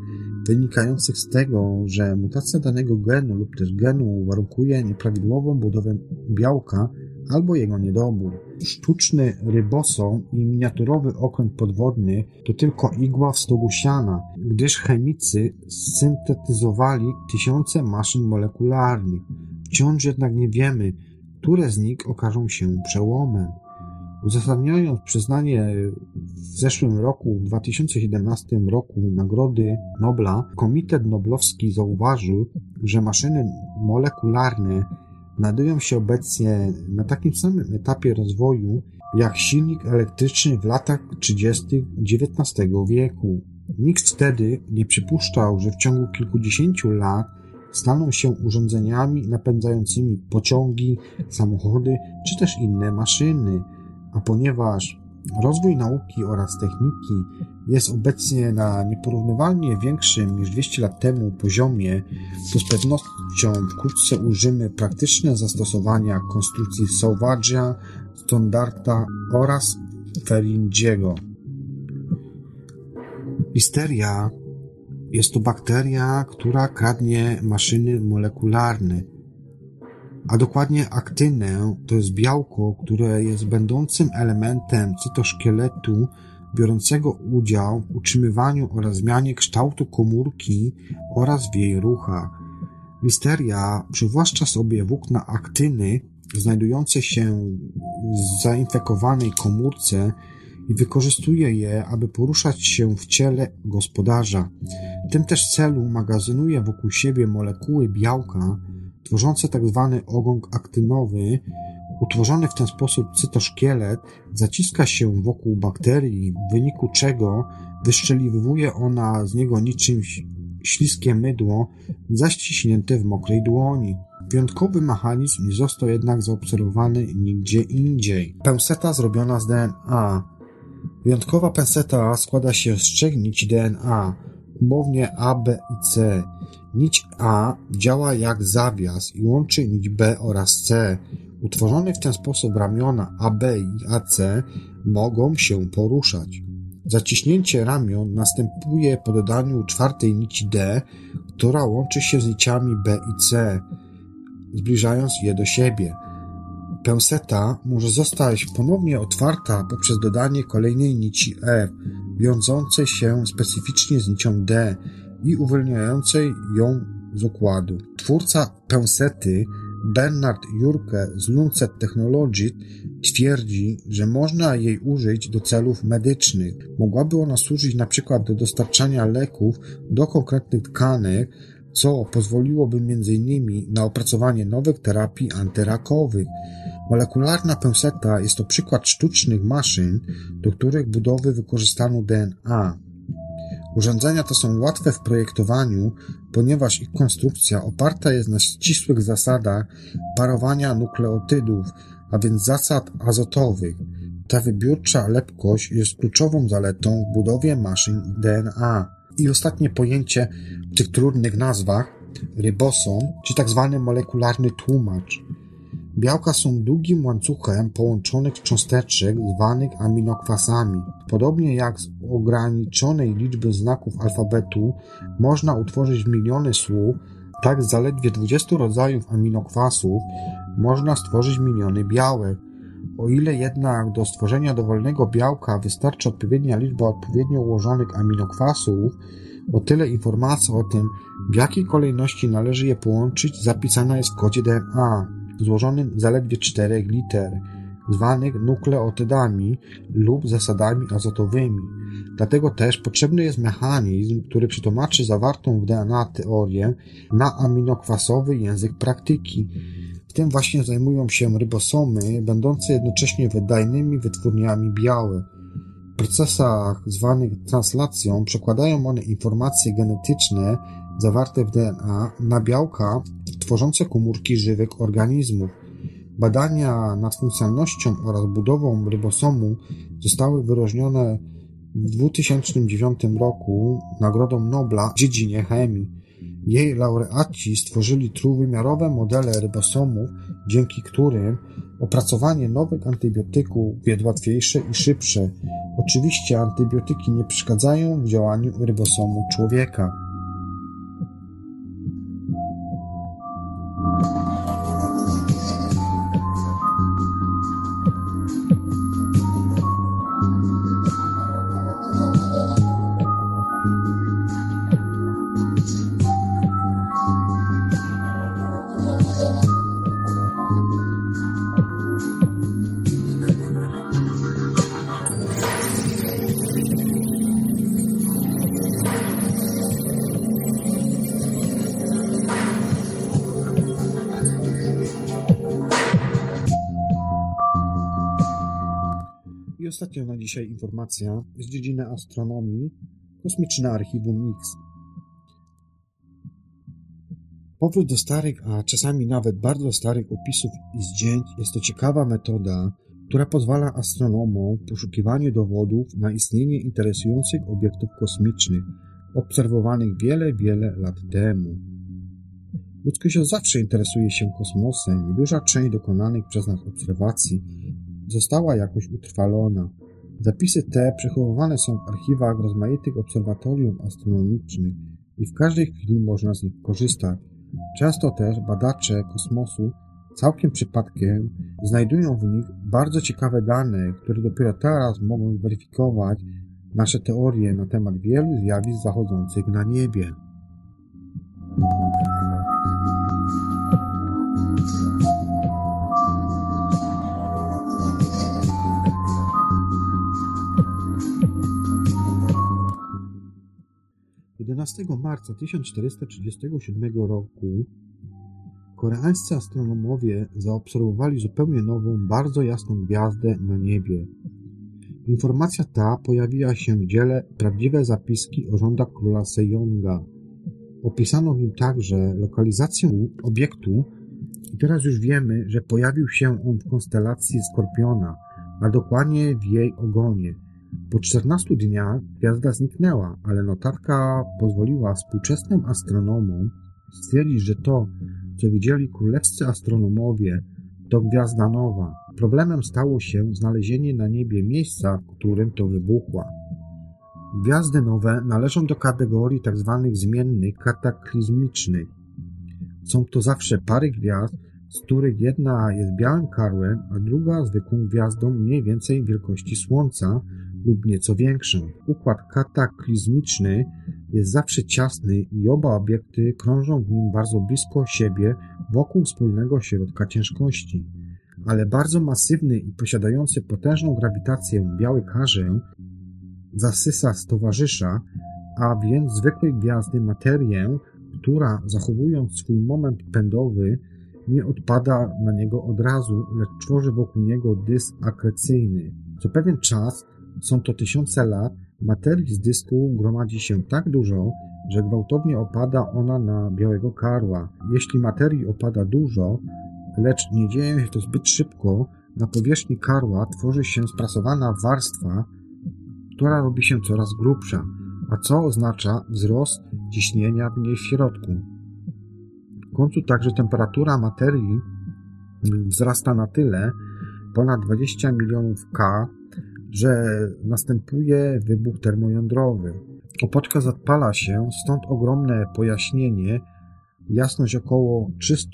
wynikających z tego, że mutacja danego genu lub też genu warunkuje nieprawidłową budowę białka albo jego niedobór. Sztuczny rybosom i miniaturowy okręt podwodny to tylko igła w stogu siana, gdyż chemicy syntetyzowali tysiące maszyn molekularnych. Wciąż jednak nie wiemy, które z nich okażą się przełomem. Uzasadniając przyznanie w zeszłym roku, w 2017 roku Nagrody Nobla, Komitet Noblowski zauważył, że maszyny molekularne znajdują się obecnie na takim samym etapie rozwoju jak silnik elektryczny w latach 30. XIX wieku. Nikt wtedy nie przypuszczał, że w ciągu kilkudziesięciu lat staną się urządzeniami napędzającymi pociągi, samochody czy też inne maszyny. A ponieważ rozwój nauki oraz techniki jest obecnie na nieporównywalnie większym niż 200 lat temu poziomie, to z pewnością wkrótce użymy praktyczne zastosowania konstrukcji Sauvage'a, Standarda oraz Feringiego. Listeria jest to bakteria, która kradnie maszyny molekularne, a dokładnie aktynę to jest białko, które jest będącym elementem cytoszkieletu biorącego udział w utrzymywaniu oraz zmianie kształtu komórki oraz w jej ruchach. Listeria przywłaszcza sobie włókna aktyny znajdujące się w zainfekowanej komórce i wykorzystuje je, aby poruszać się w ciele gospodarza. W tym też celu magazynuje wokół siebie molekuły białka, tworzące. Tak ogon aktynowy, utworzony w ten sposób cytoszkielet zaciska się wokół bakterii, w wyniku czego wyszczeliwuje ona z niego niczym śliskie mydło zaściśnięte w mokrej dłoni. Wyjątkowy mechanizm nie został jednak zaobserwowany nigdzie indziej. Penseta zrobiona z DNA. Wyjątkowa penseta składa się z trzech nici DNA, umownie A, B i C. Nić A działa jak zawias i łączy nić B oraz C. Utworzone w ten sposób ramiona AB i AC mogą się poruszać. Zaciśnięcie ramion następuje po dodaniu czwartej nici D, która łączy się z niciami B i C, zbliżając je do siebie. Penseta może zostać ponownie otwarta poprzez dodanie kolejnej nici E, wiążącej się specyficznie z nicią D i uwalniającej ją z układu. Twórca pensety Bernard Jurke z Luncet Technology twierdzi, że można jej użyć do celów medycznych. Mogłaby ona służyć na przykład do dostarczania leków do konkretnych tkanek co pozwoliłoby m.in. na opracowanie nowych terapii antyrakowych. Molekularna pęseta jest to przykład sztucznych maszyn, do których budowy wykorzystano DNA. Urządzenia te są łatwe w projektowaniu, ponieważ ich konstrukcja oparta jest na ścisłych zasadach parowania nukleotydów, a więc zasad azotowych. Ta wybiórcza lepkość jest kluczową zaletą w budowie maszyn DNA. I ostatnie pojęcie w tych trudnych nazwach, rybosom, czy tak zwany molekularny tłumacz. Białka są długim łańcuchem połączonych cząsteczek zwanych aminokwasami. Podobnie jak z ograniczonej liczby znaków alfabetu można utworzyć miliony słów, tak z zaledwie 20 rodzajów aminokwasów można stworzyć miliony białek. O ile jednak do stworzenia dowolnego białka wystarczy odpowiednia liczba odpowiednio ułożonych aminokwasów, o tyle informacja o tym, w jakiej kolejności należy je połączyć, zapisana jest w kodzie DNA, złożonym zaledwie czterech liter, zwanych nukleotydami lub zasadami azotowymi. Dlatego też potrzebny jest mechanizm, który przetłumaczy zawartą w DNA teorię na aminokwasowy język praktyki. W tym właśnie zajmują się rybosomy, będące jednocześnie wydajnymi wytwórniami białek. W procesach zwanych translacją przekładają one informacje genetyczne zawarte w DNA na białka tworzące komórki żywych organizmów. Badania nad funkcjonalnością oraz budową rybosomu zostały wyróżnione w 2009 roku Nagrodą Nobla w dziedzinie chemii. Jej laureaci stworzyli trójwymiarowe modele rybosomów, dzięki którym opracowanie nowych antybiotyków jest łatwiejsze i szybsze. Oczywiście antybiotyki nie przeszkadzają w działaniu rybosomu człowieka. Ostatnia na dzisiaj informacja z dziedziny astronomii, kosmiczne archiwum X. Powrót do starych, a czasami nawet bardzo starych opisów i zdjęć jest to ciekawa metoda, która pozwala astronomom w poszukiwaniu dowodów na istnienie interesujących obiektów kosmicznych, obserwowanych wiele, wiele lat temu. Ludzkość od zawsze interesuje się kosmosem i duża część dokonanych przez nas obserwacji została jakoś utrwalona. Zapisy te przechowywane są w archiwach rozmaitych obserwatorium astronomicznych i w każdej chwili można z nich korzystać. Często też badacze kosmosu całkiem przypadkiem znajdują w nich bardzo ciekawe dane, które dopiero teraz mogą zweryfikować nasze teorie na temat wielu zjawisk zachodzących na niebie. 11 marca 1437 roku koreańscy astronomowie zaobserwowali zupełnie nową, bardzo jasną gwiazdę na niebie. Informacja ta pojawiła się w dziele Prawdziwe zapiski o rządach króla Sejonga. Opisano w nim także lokalizację obiektu i teraz już wiemy, że pojawił się on w konstelacji Skorpiona, a dokładnie w jej ogonie – po 14 dniach gwiazda zniknęła, ale notatka pozwoliła współczesnym astronomom stwierdzić, że to, co widzieli królewscy astronomowie, to gwiazda nowa. Problemem stało się znalezienie na niebie miejsca, w którym to wybuchła. Gwiazdy nowe należą do kategorii tzw. Tak zmiennych kataklizmicznych. Są to zawsze pary gwiazd, z których jedna jest białym karłem, a druga zwykłą gwiazdą mniej więcej wielkości Słońca, lub nieco większym. Układ kataklizmiczny jest zawsze ciasny i oba obiekty krążą w nim bardzo blisko siebie wokół wspólnego środka ciężkości. Ale bardzo masywny i posiadający potężną grawitację biały karzeł zasysa z towarzysza, a więc zwykłej gwiazdy materię, która, zachowując swój moment pędowy, nie odpada na niego od razu, lecz tworzy wokół niego dysk akrecyjny. Co pewien czas, są to tysiące lat, materii z dysku gromadzi się tak dużo, że gwałtownie opada ona na białego karła. Jeśli materii opada dużo, lecz nie dzieje się to zbyt szybko, na powierzchni karła tworzy się sprasowana warstwa, która robi się coraz grubsza, a co oznacza wzrost ciśnienia w niej w środku. W końcu także temperatura materii wzrasta na tyle, ponad 20 milionów K, że następuje wybuch termojądrowy. Opoczka zapala się, stąd ogromne pojaśnienie, jasność około 300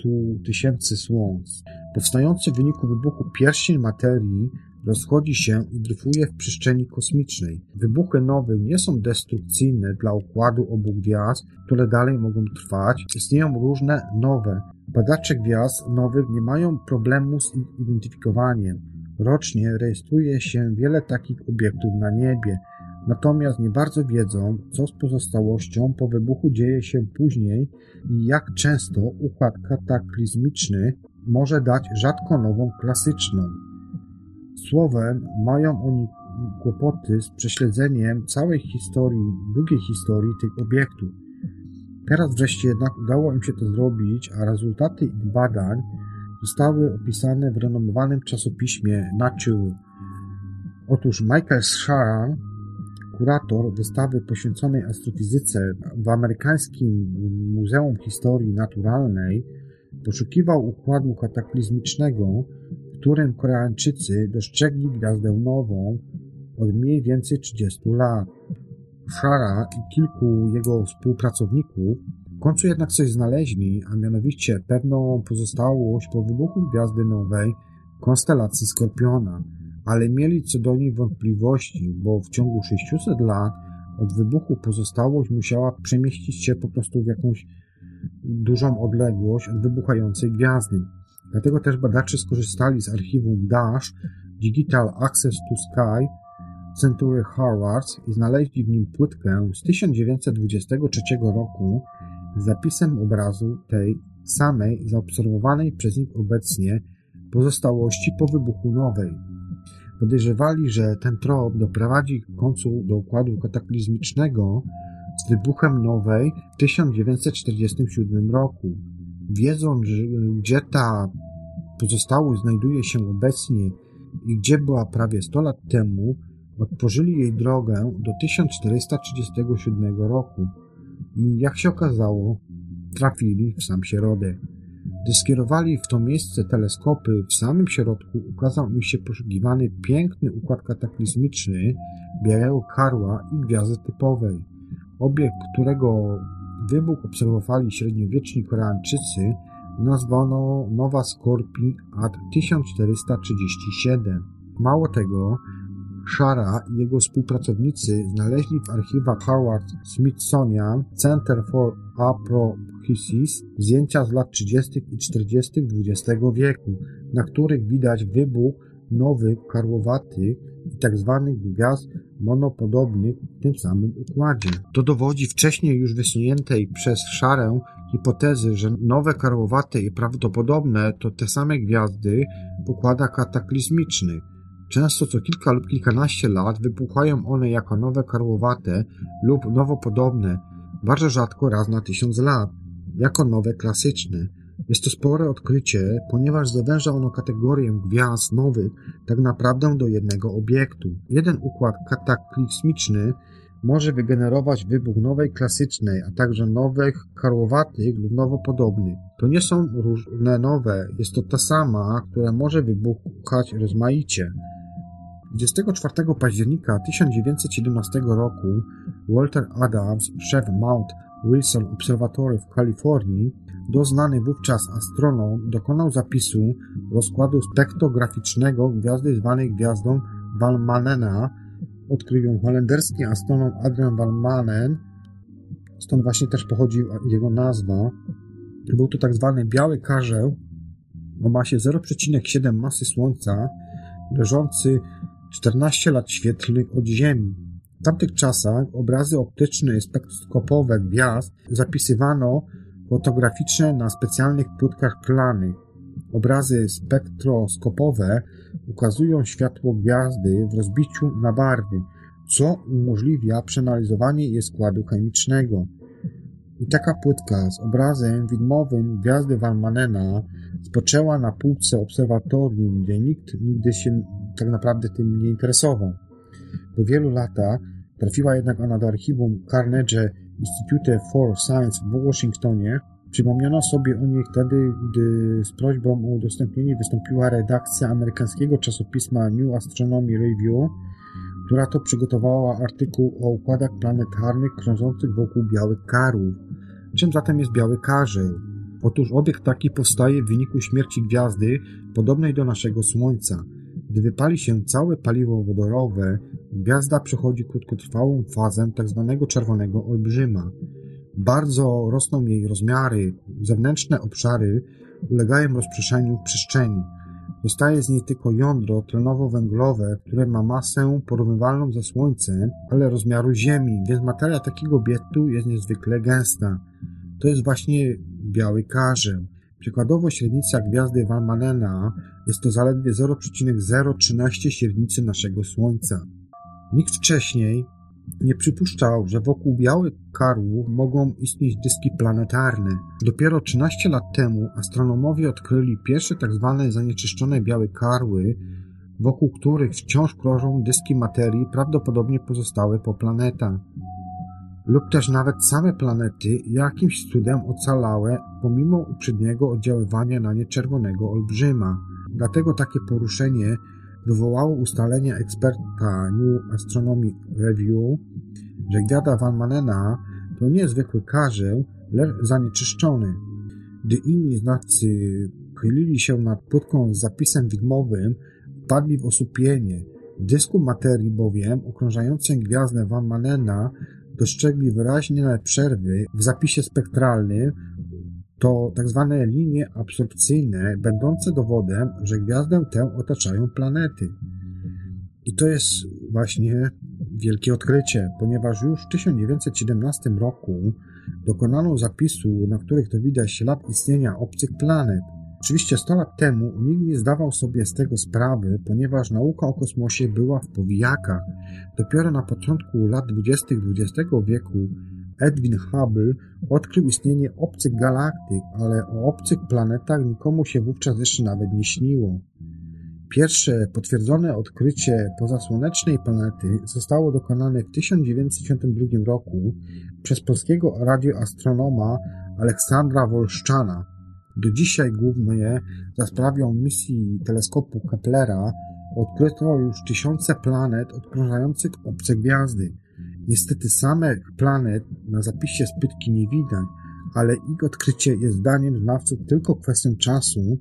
tysięcy słońc. Powstający w wyniku wybuchu pierścień materii rozchodzi się i dryfuje w przestrzeni kosmicznej. Wybuchy nowych nie są destrukcyjne dla układu obu gwiazd, które dalej mogą trwać. Istnieją różne nowe. Badacze gwiazd nowych nie mają problemu z ich identyfikowaniem. Rocznie rejestruje się wiele takich obiektów na niebie. Natomiast nie bardzo wiedzą, co z pozostałością po wybuchu dzieje się później i jak często układ kataklizmiczny może dać rzadko nową klasyczną. Słowem, mają oni kłopoty z prześledzeniem całej historii, długiej historii tych obiektów. Teraz wreszcie jednak udało im się to zrobić, a rezultaty ich badań zostały opisane w renomowanym czasopiśmie Nature. Otóż Michael Sharan, kurator wystawy poświęconej astrofizyce w amerykańskim Muzeum Historii Naturalnej, poszukiwał układu kataklizmicznego, w którym Koreańczycy dostrzegli gwiazdę nową od mniej więcej 30 lat. Shara i kilku jego współpracowników końcu jednak coś znaleźli, a mianowicie pewną pozostałość po wybuchu gwiazdy nowej konstelacji Skorpiona, ale mieli co do niej wątpliwości, bo w ciągu 600 lat od wybuchu pozostałość musiała przemieścić się po prostu w jakąś dużą odległość od wybuchającej gwiazdy. Dlatego też badacze skorzystali z archiwum DASH Digital Access to Sky Century Harvard i znaleźli w nim płytkę z 1923 roku zapisem obrazu tej samej zaobserwowanej przez nich obecnie pozostałości po wybuchu nowej. Podejrzewali, że ten trop doprowadzi w końcu do układu kataklizmicznego z wybuchem nowej w 1947 roku. Wiedząc, gdzie ta pozostałość znajduje się obecnie i gdzie była prawie 100 lat temu, otworzyli jej drogę do 1437 roku i, jak się okazało, trafili w sam środek. Gdy skierowali w to miejsce teleskopy, w samym środku ukazał im się poszukiwany piękny układ kataklizmiczny białego karła i gwiazdy typowej. Obiekt, którego wybuch obserwowali średniowieczni Koreańczycy, nazwano Nowa Skorpi ad 1437. Mało tego, Shara i jego współpracownicy znaleźli w archiwach Harvard Smithsonian Center for Astrophysics zdjęcia z lat 30. i 40. XX wieku, na których widać wybuch nowych, karłowatych i tzw. Tak gwiazd monopodobnych w tym samym układzie. To dowodzi wcześniej już wysuniętej przez Szarę hipotezy, że nowe karłowate i prawdopodobne to te same gwiazdy w układach kataklizmicznych. Często co kilka lub kilkanaście lat wybuchają one jako nowe karłowate lub nowopodobne, bardzo rzadko raz na tysiąc lat, jako nowe klasyczne. Jest to spore odkrycie, ponieważ zawęża ono kategorię gwiazd nowych tak naprawdę do jednego obiektu. Jeden układ kataklizmiczny może wygenerować wybuch nowej klasycznej, a także nowych karłowatych lub nowopodobnych. To nie są różne nowe, jest to ta sama, która może wybuchać rozmaicie. 24 października 1917 roku Walter Adams, szef Mount Wilson Observatory w Kalifornii, doznany wówczas astronom, dokonał zapisu rozkładu spektrograficznego gwiazdy zwanej gwiazdą Van Manena. Odkrył ją holenderski astronom Adrian Van Manen, stąd właśnie też pochodzi jego nazwa. Był to tak zwany biały karzeł o masie 0,7 masy Słońca, leżący 14 lat świetlnych od Ziemi. W tamtych czasach obrazy optyczne i spektroskopowe gwiazd zapisywano fotograficznie na specjalnych płytkach szklanych. Obrazy spektroskopowe ukazują światło gwiazdy w rozbiciu na barwy, co umożliwia przeanalizowanie jej składu chemicznego. I taka płytka z obrazem widmowym gwiazdy Van Manena spoczęła na półce obserwatorium, gdzie nikt nigdy się tak naprawdę tym nie interesował. Po wielu latach trafiła jednak ona do archiwum Carnegie Institute for Science w Waszyngtonie. Przypomniano sobie o niej wtedy, gdy z prośbą o udostępnienie wystąpiła redakcja amerykańskiego czasopisma New Astronomy Review, która to przygotowała artykuł o układach planetarnych krążących wokół białych karów. Czym zatem jest biały karzeł? Otóż obiekt taki powstaje w wyniku śmierci gwiazdy podobnej do naszego Słońca. Gdy wypali się całe paliwo wodorowe, gwiazda przechodzi krótkotrwałą fazę tzw. Tak czerwonego olbrzyma. Bardzo rosną jej rozmiary, zewnętrzne obszary ulegają rozprzestrzeniu w przestrzeni. Zostaje z niej tylko jądro tlenowo-węglowe, które ma masę porównywalną ze Słońcem, ale rozmiaru Ziemi, więc materia takiego obiektu jest niezwykle gęsta. To jest właśnie biały karzeł. Przykładowo średnica gwiazdy Van Manena jest to zaledwie 0,013 średnicy naszego Słońca. Nikt wcześniej nie przypuszczał, że wokół białych karłów mogą istnieć dyski planetarne. Dopiero 13 lat temu astronomowie odkryli pierwsze tzw. Tak zanieczyszczone białe karły, wokół których wciąż krążą dyski materii prawdopodobnie pozostałe po planetach. Lub też nawet same planety jakimś cudem ocalałe pomimo uprzedniego oddziaływania na nie czerwonego olbrzyma. Dlatego takie poruszenie wywołało ustalenia eksperta New Astronomy Review, że gwiazda Van Manena to niezwykły karzeł, lecz zanieczyszczony. Gdy inni znawcy chylili się nad płytką z zapisem widmowym, wpadli w osłupienie. W dysku materii bowiem okrążającej gwiazdę Van Manena dostrzegli wyraźne przerwy w zapisie spektralnym to tak zwane linie absorpcyjne, będące dowodem, że gwiazdę tę otaczają planety. I to jest właśnie wielkie odkrycie, ponieważ już w 1917 roku dokonano zapisu, na których to widać ślad istnienia obcych planet. Oczywiście 100 lat temu nikt nie zdawał sobie z tego sprawy, ponieważ nauka o kosmosie była w powijakach. Dopiero na początku lat 20. XX wieku Edwin Hubble odkrył istnienie obcych galaktyk, ale o obcych planetach nikomu się wówczas jeszcze nawet nie śniło. Pierwsze potwierdzone odkrycie pozasłonecznej planety zostało dokonane w 1962 roku przez polskiego radioastronoma Aleksandra Wolszczana. Do dzisiaj głównie za sprawą misji teleskopu Keplera odkryto już tysiące planet odkrążających obce gwiazdy. Niestety samych planet na zapisie spytki nie widać, ale ich odkrycie jest zdaniem znawców tylko kwestią czasu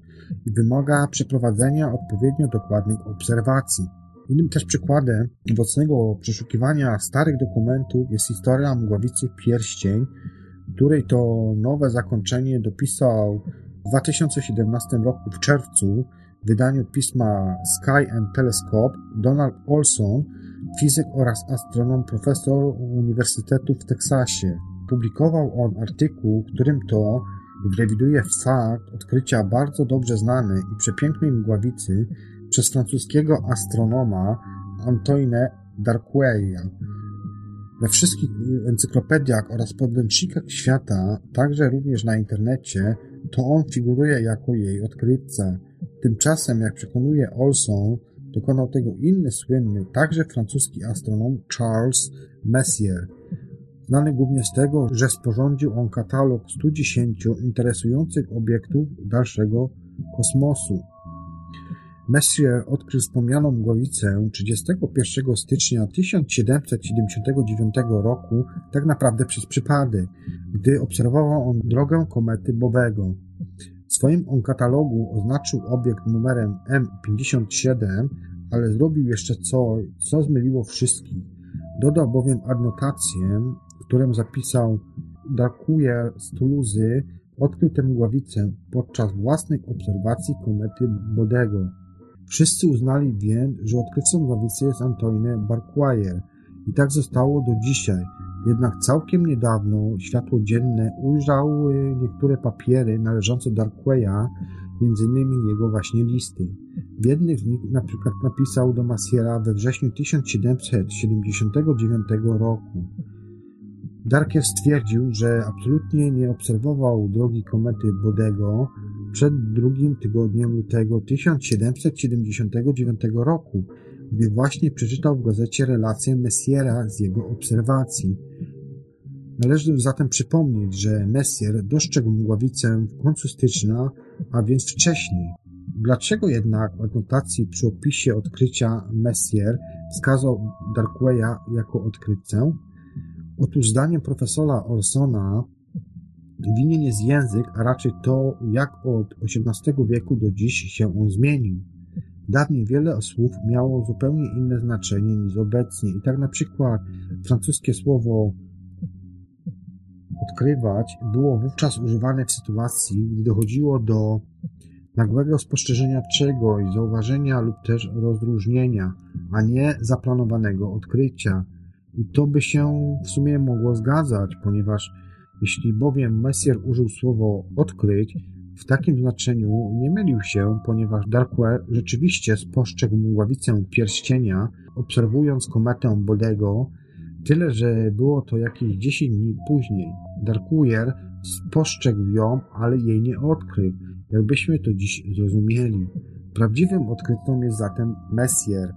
i wymaga przeprowadzenia odpowiednio dokładnych obserwacji. Innym też przykładem obecnego przeszukiwania starych dokumentów jest historia mgławicy Pierścień, której to nowe zakończenie dopisał w 2017 roku w czerwcu w wydaniu pisma Sky and Telescope Donald Olson, fizyk oraz astronom, profesor Uniwersytetu w Teksasie. Publikował on artykuł, którym to rewiduje fakt odkrycia bardzo dobrze znanej i przepięknej mgławicy przez francuskiego astronoma Antoine Darqueuia. We wszystkich encyklopediach oraz podręcznikach świata, także również na internecie, to on figuruje jako jej odkrywca. Tymczasem, jak przekonuje Olson, dokonał tego inny słynny, także francuski astronom Charles Messier, znany głównie z tego, że sporządził on katalog 110 interesujących obiektów dalszego kosmosu. Messier odkrył wspomnianą głowicę 31 stycznia 1779 roku tak naprawdę przez przypadek, gdy obserwował on drogę komety Bobego. Swoim katalogu oznaczył obiekt numerem M57, ale zrobił jeszcze coś, co zmyliło wszystkich. Dodał bowiem adnotację, w którym zapisał Darkuyer z Toulouse odkrył tę mgławicę podczas własnych obserwacji komety Bodego. Wszyscy uznali więc, że odkrywcą mgławicy jest Antoine Barquayer I tak zostało do dzisiaj. Jednak całkiem niedawno światło dzienne ujrzały niektóre papiery należące do Darkweya, m.in. jego właśnie listy. W jednych z nich na przykład napisał do Masiera we wrześniu 1779 roku. Darkier stwierdził, że absolutnie nie obserwował drogi komety Bodego przed drugim tygodniem lutego 1779 roku, gdy właśnie przeczytał w gazecie relację Messiera z jego obserwacji. Należy zatem przypomnieć, że Messier dostrzegł mgławicę w końcu stycznia, a więc wcześniej. Dlaczego jednak w adnotacji przy opisie odkrycia Messier wskazał Darkweya jako odkrywcę? Otóż zdaniem profesora Orsona winien jest język, a raczej to, jak od XVIII wieku do dziś się on zmienił. Dawniej wiele słów miało zupełnie inne znaczenie niż obecnie i tak na przykład francuskie słowo odkrywać było wówczas używane w sytuacji, gdy dochodziło do nagłego spostrzeżenia czegoś, zauważenia lub też rozróżnienia, a nie zaplanowanego odkrycia. I to by się w sumie mogło zgadzać, ponieważ jeśli bowiem Messier użył słowo odkryć, w takim znaczeniu nie mylił się, ponieważ Darkweir rzeczywiście spostrzegł mgławicę pierścienia, obserwując kometę Bodego, tyle że było to jakieś 10 dni później. Darkweir spostrzegł ją, ale jej nie odkrył, jakbyśmy to dziś zrozumieli. Prawdziwym odkrytą jest zatem Messier.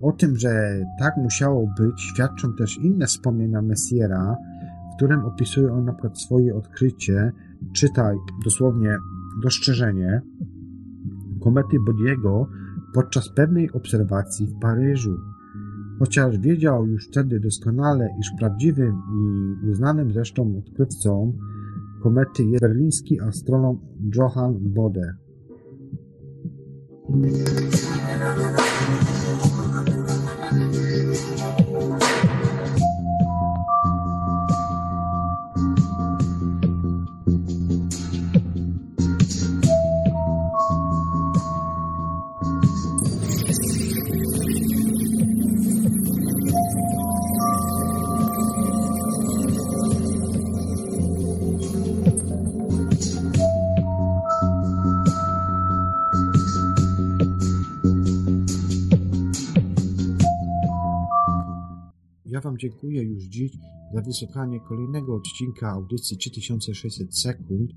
O tym, że tak musiało być, świadczą też inne wspomnienia Messiera, w którym opisuje on na przykład swoje odkrycie, czytaj dosłownie dostrzeżenie komety Bodiego podczas pewnej obserwacji w Paryżu. Chociaż wiedział już wtedy doskonale, iż prawdziwym i uznanym zresztą odkrywcą komety jest berliński astronom Johann Bode. Ja Wam dziękuję już dziś za wysłuchanie kolejnego odcinka audycji 3600 sekund.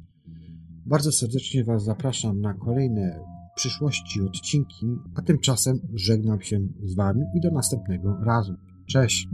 Bardzo serdecznie Was zapraszam na kolejne przyszłości odcinki, a tymczasem żegnam się z Wami i do następnego razu. Cześć!